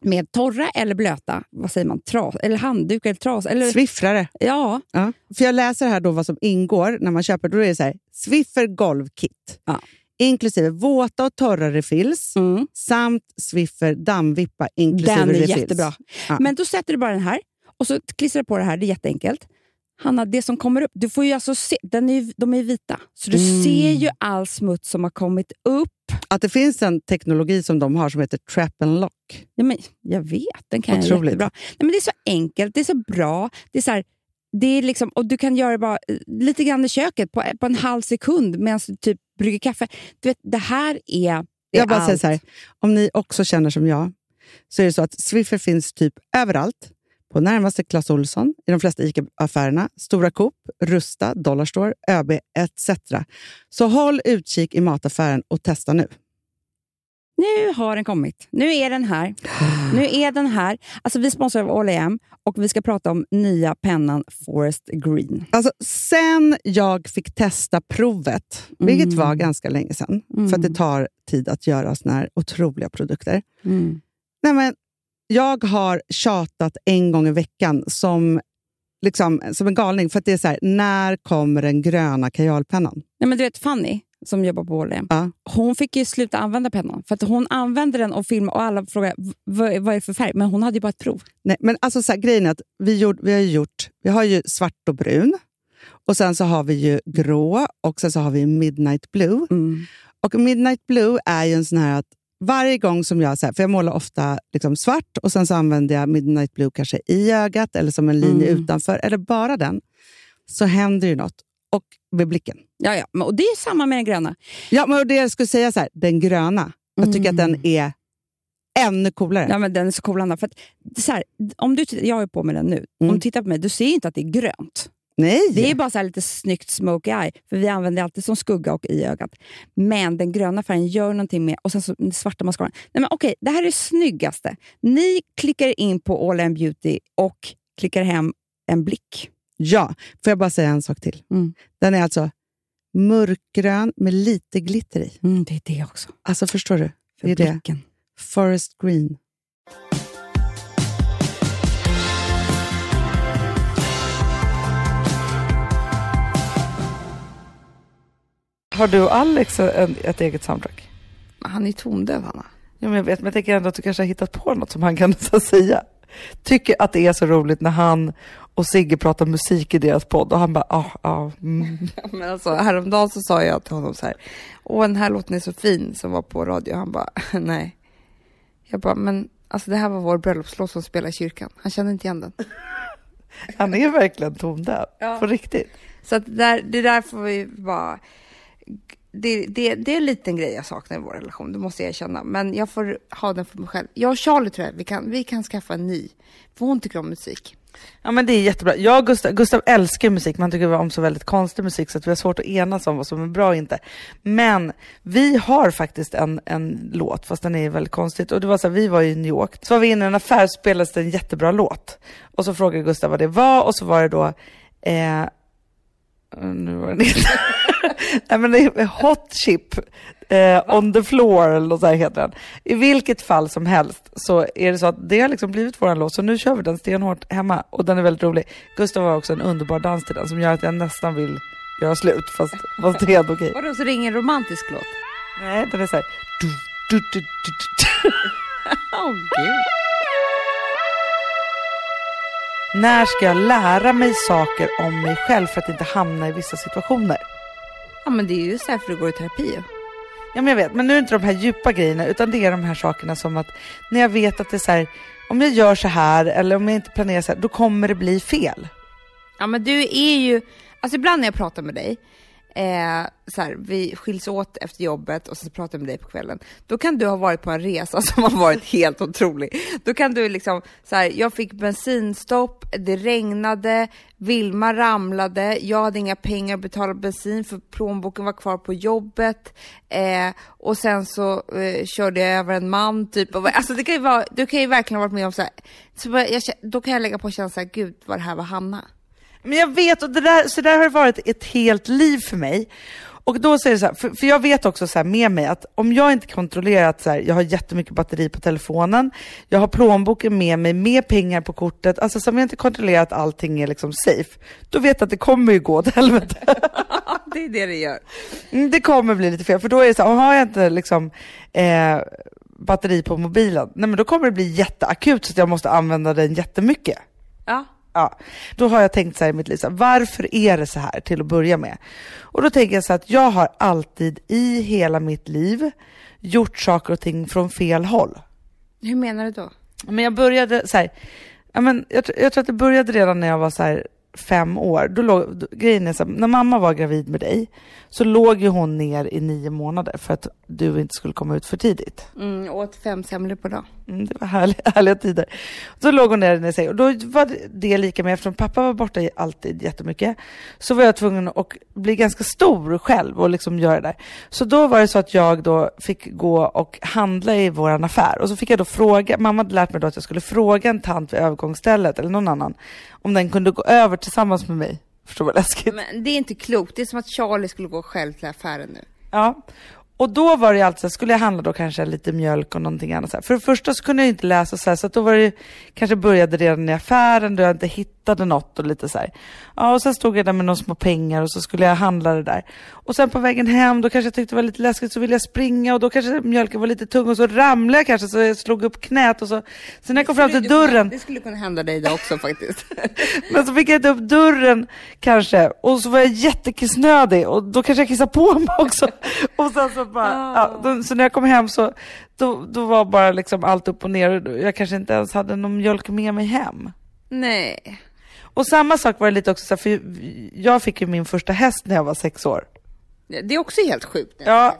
med torra eller blöta, vad säger man, tras, eller handdukar eller tras. Eller, Swiffrare. ja, Ja. För jag läser här då vad som ingår när man köper. Då är det så här, Swiffer golvkit. Ja. Inklusive våta och torra refills mm. samt Swiffer dammvippa inklusive den är refills. jättebra. Ja. Men då sätter du bara den här och så klistrar du på det här, det är jätteenkelt. Hanna, det som kommer upp, du får ju alltså se, den är, de är vita, så du Mm. ser ju all smuts som har kommit upp. Att det finns en teknologi som de har som heter Trap and Lock. Ja, men, jag vet, den kan jag Otroligt. jättebra. Nej, men det är så enkelt, det är så bra. Det är så här, det är liksom, och du kan göra bara eh, lite grann i köket på, på en halv sekund medan du typ brygger kaffe. Du vet, det här är, är Jag bara säger allt. så här, om ni också känner som jag, så är det så att Swiffer finns typ överallt. På närmaste Clas Ohlson, i de flesta ICA-affärerna, Stora Coop, Rusta, Dollarstore, ÖB etc. Så håll utkik i mataffären och testa nu. Nu har den kommit. Nu är den här. Nu är den här. Alltså, vi sponsrar av All AM och vi ska prata om nya pennan Forest Green. Alltså, sen jag fick testa provet, vilket Mm. var ganska länge sedan, Mm. för att det tar tid att göra såna här otroliga produkter. Mm. Nej, men jag har tjatat en gång i veckan som, liksom, som en galning, för att det är så här, när kommer den gröna kajalpennan? Nej, men du vet Fanny, som jobbar på AM, Ja. hon fick ju sluta använda pennan. För att hon använde den och filmade och alla frågade "V- vad, är det för färg? Men hon hade ju bara ett prov. Nej, men alltså så här, grejen är att vi, gjort, vi har gjort, vi har ju svart och brun, och sen så har vi ju grå och sen så har vi midnight blue. Och Midnight Blue är ju en sån här att varje gång som jag, så här, för jag målar ofta liksom svart och sen så använder jag Midnight Blue kanske i ögat eller som en linje Mm. utanför, eller bara den, så händer ju något. Och med blicken. Ja, ja. Och det är samma med den gröna. Ja, men det jag skulle säga så här, den gröna, jag tycker att den är ännu coolare. Mm. Ja, men den är så cool, Anna. För att, så här, om du, jag är på med den nu. Mm. Om du tittar på mig, du ser inte att det är grönt. Nej! Det är bara så här lite snyggt smoky eye, för vi använder det alltid som skugga och i ögat. Men den gröna färgen gör någonting med, och sen så den svarta mascaran. Nej men okej, det här är det snyggaste. Ni klickar in på All In Beauty och klickar hem en blick. Ja, får jag bara säga en sak till? Mm. Den är alltså mörkgrön med lite glitter i. Mm, det är det också. Alltså förstår du? För Det är det. blicken. Forest green. Har du och Alex en, ett eget soundtrack? Han är ju tondöv, Hanna. Ja, men jag vet, men jag tänker ändå att du kanske har hittat på något som han kan så säga. Tycker att det är så roligt när han och Sigge pratar musik i deras podd och han bara, ah, ah, mm. Men alltså, häromdagen så sa jag till honom så här, åh den här låten är så fin som var på radio. Han bara, nej. Jag bara, men alltså det här var vår bröllopslåt som spelade i kyrkan. Han kände inte igen den. han är verkligen tondöv. Ja. På riktigt. Så att det, där, det där får vi bara... Det, det, det är en liten grej jag saknar i vår relation, det måste jag erkänna. Men jag får ha den för mig själv. Jag och Charlie tror jag, vi kan, vi kan skaffa en ny. För hon tycker om musik. Ja men det är jättebra. Jag och Gustav, Gustav älskar musik, man tycker om så väldigt konstig musik så att vi har svårt att enas om vad som är bra och inte. Men vi har faktiskt en, en låt, fast den är väldigt konstigt. Och det var så här, vi var i New York, så var vi inne i en affär så spelades det en jättebra låt. Och så frågade Gustav vad det var och så var det då eh, nu var det inte. Nej men det är Hot Chip eh, on the floor eller något så här heter den. I vilket fall som helst så är det så att det har liksom blivit våran låt så nu kör vi den stenhårt hemma och den är väldigt rolig. Gustav har också en underbar dans till den som gör att jag nästan vill göra slut fast, fast det är ändå okej. Vadå, så det är ingen romantisk låt? Nej den är såhär du, du, du, du. Åh gud. När ska jag lära mig saker om mig själv för att inte hamna i vissa situationer? Ja men det är just därför du går i terapi ju. Ja men jag vet, men nu är det inte de här djupa grejerna utan det är de här sakerna som att när jag vet att det är så här, om jag gör så här eller om jag inte planerar så här, då kommer det bli fel. Ja men du är ju, alltså ibland när jag pratar med dig, eh, så här, vi skiljs åt efter jobbet och så pratar jag med dig på kvällen. Då kan du ha varit på en resa som har varit helt otrolig. Då kan du liksom, så här, jag fick bensinstopp, det regnade, Vilma ramlade, jag hade inga pengar att betala bensin för plånboken var kvar på jobbet. Eh, och sen så eh, körde jag över en man typ. Och, alltså det kan ju vara, du kan ju verkligen ha varit med om så här, så jag, då kan jag lägga på känslan, gud vad det här var Hanna. Men jag vet, och det där, så där har det varit ett helt liv för mig. Och då säger så här, för, för jag vet också så med mig att om jag inte kontrollerar att så här, jag har jättemycket batteri på telefonen, jag har plånboken med mig, med pengar på kortet, alltså som jag inte kontrollerar att allting är liksom safe, då vet jag att det kommer ju gå åt helvete. det är det det gör. Mm, det kommer bli lite fel, för då är det så här, har jag inte liksom eh, batteri på mobilen, nej men då kommer det bli jätteakut så att jag måste använda den jättemycket. Ja. Ja, då har jag tänkt så här i mitt liv, så här, varför är det så här till att börja med? Och då tänker jag så här att jag har alltid i hela mitt liv gjort saker och ting från fel håll. Hur menar du då? Men jag började så här, ja, men jag, jag tror att det började redan när jag var så här fem år. Då låg, då, grejen är så här, när mamma var gravid med dig så låg ju hon ner i nio månader för att du inte skulle komma ut för tidigt. Mm, åt fem semlor per dag. Mm, det var härliga, härliga tider. Så låg hon där i sig och då var det lika med, eftersom pappa var borta alltid jättemycket, så var jag tvungen att bli ganska stor själv och liksom göra det där. Så då var det så att jag då fick gå och handla i våran affär och så fick jag då fråga, mamma hade lärt mig då att jag skulle fråga en tant vid övergångsstället eller någon annan om den kunde gå över tillsammans med mig. Förstår vad läskigt? Men det är inte klokt. Det är som att Charlie skulle gå själv till affären nu. Ja. Och då var det alltså, skulle jag handla då kanske lite mjölk och någonting annat. Så här. För det första så kunde jag inte läsa så här, så att då var det kanske började redan i affären då jag inte hittade något och lite så här. Ja, och sen stod jag där med några små pengar och så skulle jag handla det där. Och sen på vägen hem, då kanske jag tyckte det var lite läskigt så ville jag springa och då kanske mjölken var lite tung och så ramlade jag kanske så jag slog upp knät och så. Sen när jag kom fram till dörren Det skulle kunna hända dig idag också faktiskt. men så fick jag inte upp dörren kanske och så var jag jättekissnödig och då kanske jag kissade på mig också. Och sen så bara, ja, då, så när jag kom hem så då, då var bara liksom allt upp och ner och jag kanske inte ens hade någon mjölk med mig hem. Nej. Och samma sak var det lite också för jag fick ju min första häst när jag var sex år. Det är också helt sjukt. Ja,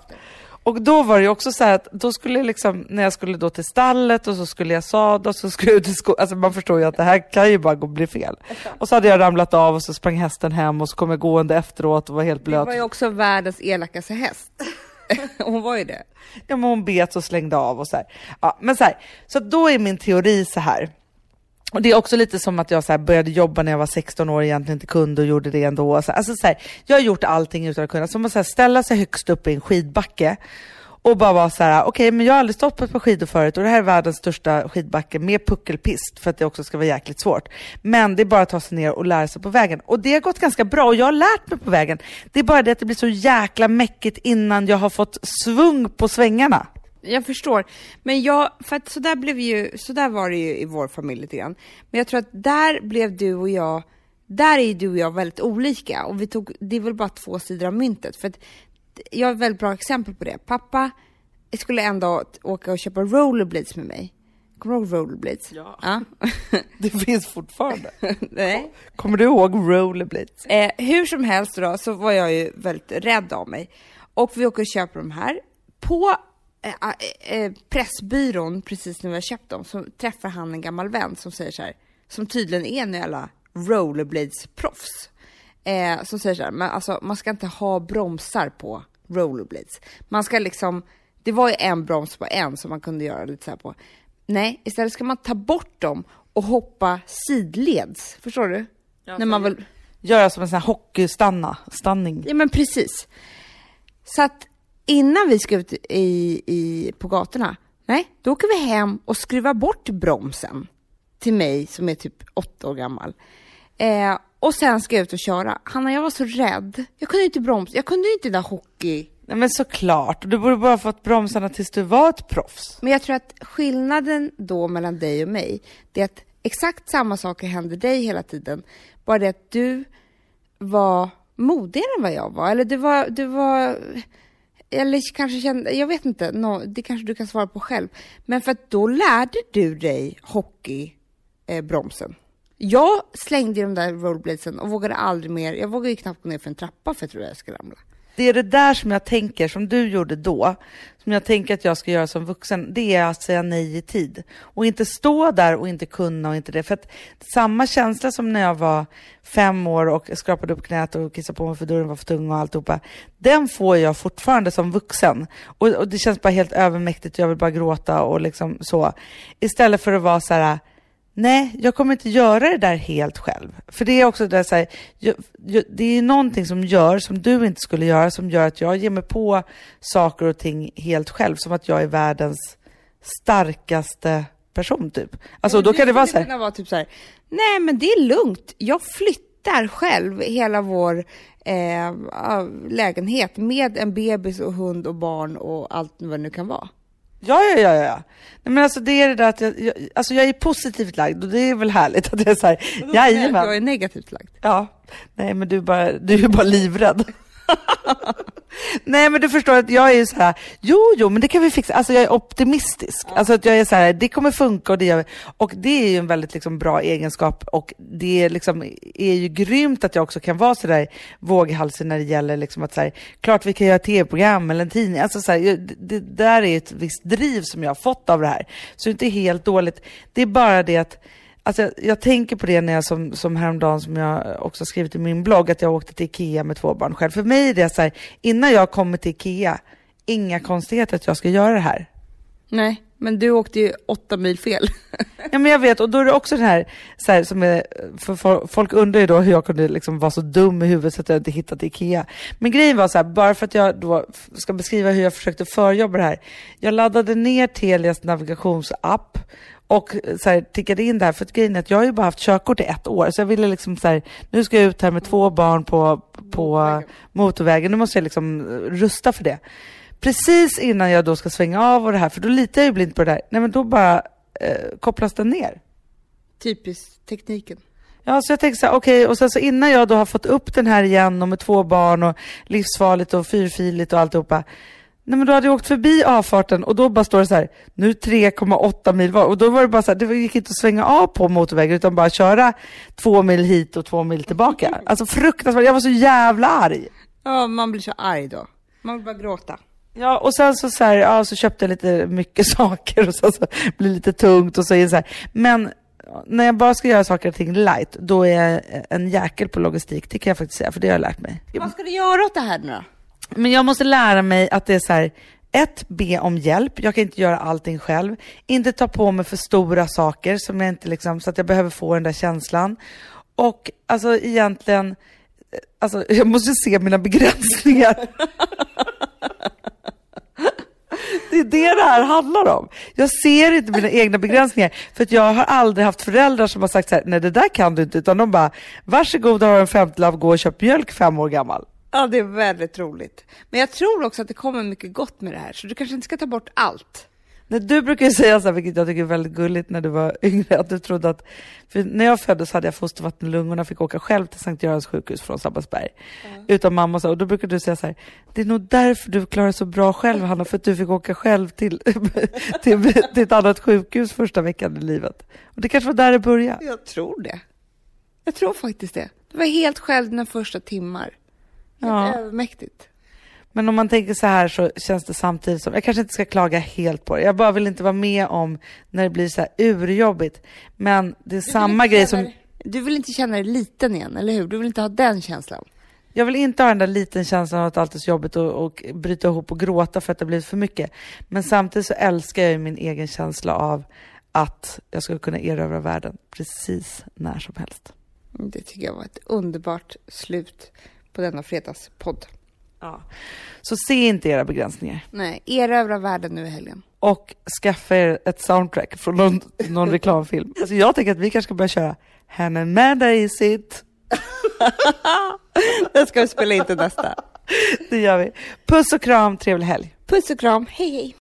och då var det ju också så här att då skulle jag liksom, när jag skulle då till stallet och så skulle jag sadla och så skulle jag ut i skogen, alltså man förstår ju att det här kan ju bara gå bli fel. Och så hade jag ramlat av och så sprang hästen hem och så kom jag gående efteråt och var helt Det blöt. var ju också världens elakaste häst. Hon var ju det. Ja men hon bet och slängde av och så här. Ja, men så här, så då är min teori så här. Och det är också lite som att jag så här började jobba när jag var 16 år och egentligen inte kunde och gjorde det ändå. Alltså så här, jag har gjort allting utan att kunna. Som att så här, ställa sig högst upp i en skidbacke och bara vara så här, okej men jag har aldrig stått på ett par skidor förut och det här är världens största skidbacke med puckelpist för att det också ska vara jäkligt svårt. Men det är bara att ta sig ner och lära sig på vägen. Och det har gått ganska bra och jag har lärt mig på vägen. Det är bara det att det blir så jäkla mäckigt innan jag har fått svung på svängarna. Jag förstår. Men jag, för att så där blev ju, så där var det ju i vår familj lite grann. Men jag tror att där blev du och jag, där är ju du och jag väldigt olika. Och vi tog, det är väl bara två sidor av myntet. För att jag har ett väldigt bra exempel på det. Pappa skulle en dag åka och köpa rollerblades med mig. Kommer du ihåg rollerblades? Ja. Det finns fortfarande. Nej. Kommer du ihåg rollerblades? Eh, hur som helst då, så var jag ju väldigt rädd av mig. Och vi åker och köper de här. På eh, eh, Pressbyrån, precis när vi har köpt dem, så träffar han en gammal vän som säger så här, som tydligen är en jävla rollerblades-proffs. Eh, som säger så här, men alltså man ska inte ha bromsar på rollerblades. Man ska liksom, det var ju en broms på en som man kunde göra lite så här på. Nej, istället ska man ta bort dem och hoppa sidleds. Förstår du? När man vill... Göra som en sån här hockeystanna, stanning. Ja men precis. Så att innan vi ska ut i, i, på gatorna, nej, då åker vi hem och skruvar bort bromsen till mig som är typ åtta år gammal. Eh, och sen ska jag ut och köra. Hanna, jag var så rädd. Jag kunde inte bromsa, jag kunde inte den där hockey... Nej men såklart, du borde bara fått bromsarna tills du var ett proffs. Men jag tror att skillnaden då mellan dig och mig, det är att exakt samma saker händer dig hela tiden. Bara det att du var modigare än vad jag var. Eller du var, du var eller kanske kände, jag vet inte, nå- det kanske du kan svara på själv. Men för att då lärde du dig hockeybromsen. Eh, bromsen. Jag slängde de där rollerbladesen och vågade aldrig mer. Jag vågade ju knappt gå ner för en trappa för jag trodde jag skulle ramla. Det är det där som jag tänker, som du gjorde då, som jag tänker att jag ska göra som vuxen, det är att säga nej i tid. Och inte stå där och inte kunna och inte det. För att samma känsla som när jag var fem år och skrapade upp knät och kissade på mig för dörren var för tung och alltihopa, den får jag fortfarande som vuxen. Och, och det känns bara helt övermäktigt, och jag vill bara gråta och liksom så. Istället för att vara så här, Nej, jag kommer inte göra det där helt själv. För det är också det så här, jag, jag, det är någonting som gör, som du inte skulle göra, som gör att jag ger mig på saker och ting helt själv. Som att jag är världens starkaste person typ. Alltså då kan det vara så här, vara typ så här, nej men det är lugnt, jag flyttar själv hela vår eh, lägenhet med en bebis och hund och barn och allt vad det nu kan vara. Ja, ja, ja, ja. Nej, men alltså det är det där att jag, jag, alltså jag är positivt lagd och det är väl härligt att jag är så här, jajamän. Jag är negativt lagd. Ja, nej men du är bara, du är bara livrädd. nej men du förstår att jag är ju så här, jo jo men det kan vi fixa, alltså jag är optimistisk. Alltså att jag är så här, det kommer funka och det gör vi. Och det är ju en väldigt liksom, bra egenskap och det är, liksom, är ju grymt att jag också kan vara så där våghalsig när det gäller liksom att så här, klart vi kan göra tv-program eller en tidning. Alltså så här, det, det där är ett visst driv som jag har fått av det här. Så det är inte helt dåligt. Det är bara det att Alltså jag, jag tänker på det när jag som, som häromdagen som jag också skrivit i min blogg att jag åkte till Ikea med två barn själv. För mig är det så här, innan jag kommer till Ikea, inga konstigheter att jag ska göra det här. Nej, men du åkte ju åtta mil fel. Ja men jag vet och då är det också den här, så här som är, för fol- folk undrar ju då hur jag kunde liksom vara så dum i huvudet så att jag inte hittade Ikea. Men grejen var så här, bara för att jag då ska beskriva hur jag försökte förjobba det här. Jag laddade ner Telias navigationsapp och så här, tickade in där, för att grejen är att jag har ju bara haft körkort i ett år, så jag ville liksom så här, nu ska jag ut här med två barn på, på motorvägen, nu måste jag liksom rusta för det. Precis innan jag då ska svänga av och det här, för då litar jag ju blint på det där, nej men då bara eh, kopplas den ner. Typiskt tekniken. Ja, så jag tänkte så här, okej, och sen så innan jag då har fått upp den här igen och med två barn och livsfarligt och fyrfiligt och alltihopa. Nej men då hade jag åkt förbi avfarten och då bara står det så här, nu är det 3,8 mil var. Och då var det bara så här, det gick inte att svänga av på motorvägen utan bara köra två mil hit och två mil tillbaka. Alltså fruktansvärt, jag var så jävla arg. Ja, man blir så arg då. Man vill bara gråta. Ja, och sen så, så, här, ja, så köpte jag lite mycket saker och sen så blir det lite tungt och så är det så här. Men när jag bara ska göra saker och ting light, då är jag en jäkel på logistik, det kan jag faktiskt säga, för det har jag lärt mig. Vad ska du göra åt det här nu då? Men jag måste lära mig att det är så här, ett, be om hjälp. Jag kan inte göra allting själv. Inte ta på mig för stora saker som jag inte liksom, så att jag behöver få den där känslan. Och alltså egentligen, eh, alltså jag måste se mina begränsningar. Det är det det här handlar om. Jag ser inte mina egna begränsningar. För att jag har aldrig haft föräldrar som har sagt så här, nej det där kan du inte. Utan de bara, varsågod har en femtiolapp, gå och köp mjölk fem år gammal. Ja, det är väldigt roligt. Men jag tror också att det kommer mycket gott med det här, så du kanske inte ska ta bort allt. Nej, du brukar ju säga så här, vilket jag tycker är väldigt gulligt när du var yngre, att du trodde att, när jag föddes hade jag fostervatten i lungorna och fick åka själv till Sankt Görans sjukhus från Sabbatsberg. Utan mamma och så, och då brukade du säga så här, det är nog därför du klarar så bra själv Hanna, för att du fick åka själv till, till, till ett annat sjukhus första veckan i livet. Och det kanske var där det började. Jag tror det. Jag tror faktiskt det. Du var helt själv dina första timmar. Ja. övermäktigt. Men om man tänker så här så känns det samtidigt som, jag kanske inte ska klaga helt på det, jag bara vill inte vara med om när det blir så här urjobbigt. Men det är samma grej som... Du vill inte känna dig liten igen, eller hur? Du vill inte ha den känslan. Jag vill inte ha den där liten känslan av att allt är så jobbigt och, och bryta ihop och gråta för att det har blivit för mycket. Men samtidigt så älskar jag ju min egen känsla av att jag skulle kunna erövra världen precis när som helst. Det tycker jag var ett underbart slut på denna fredagspodd. Ja. Så se inte era begränsningar. Nej, erövra världen nu i helgen. Och skaffa er ett soundtrack från någon, någon reklamfilm. Alltså jag tänker att vi kanske ska börja köra Hannah Amanda is it. Den ska vi spela in till nästa. Det gör vi. Puss och kram, trevlig helg. Puss och kram, hej hej!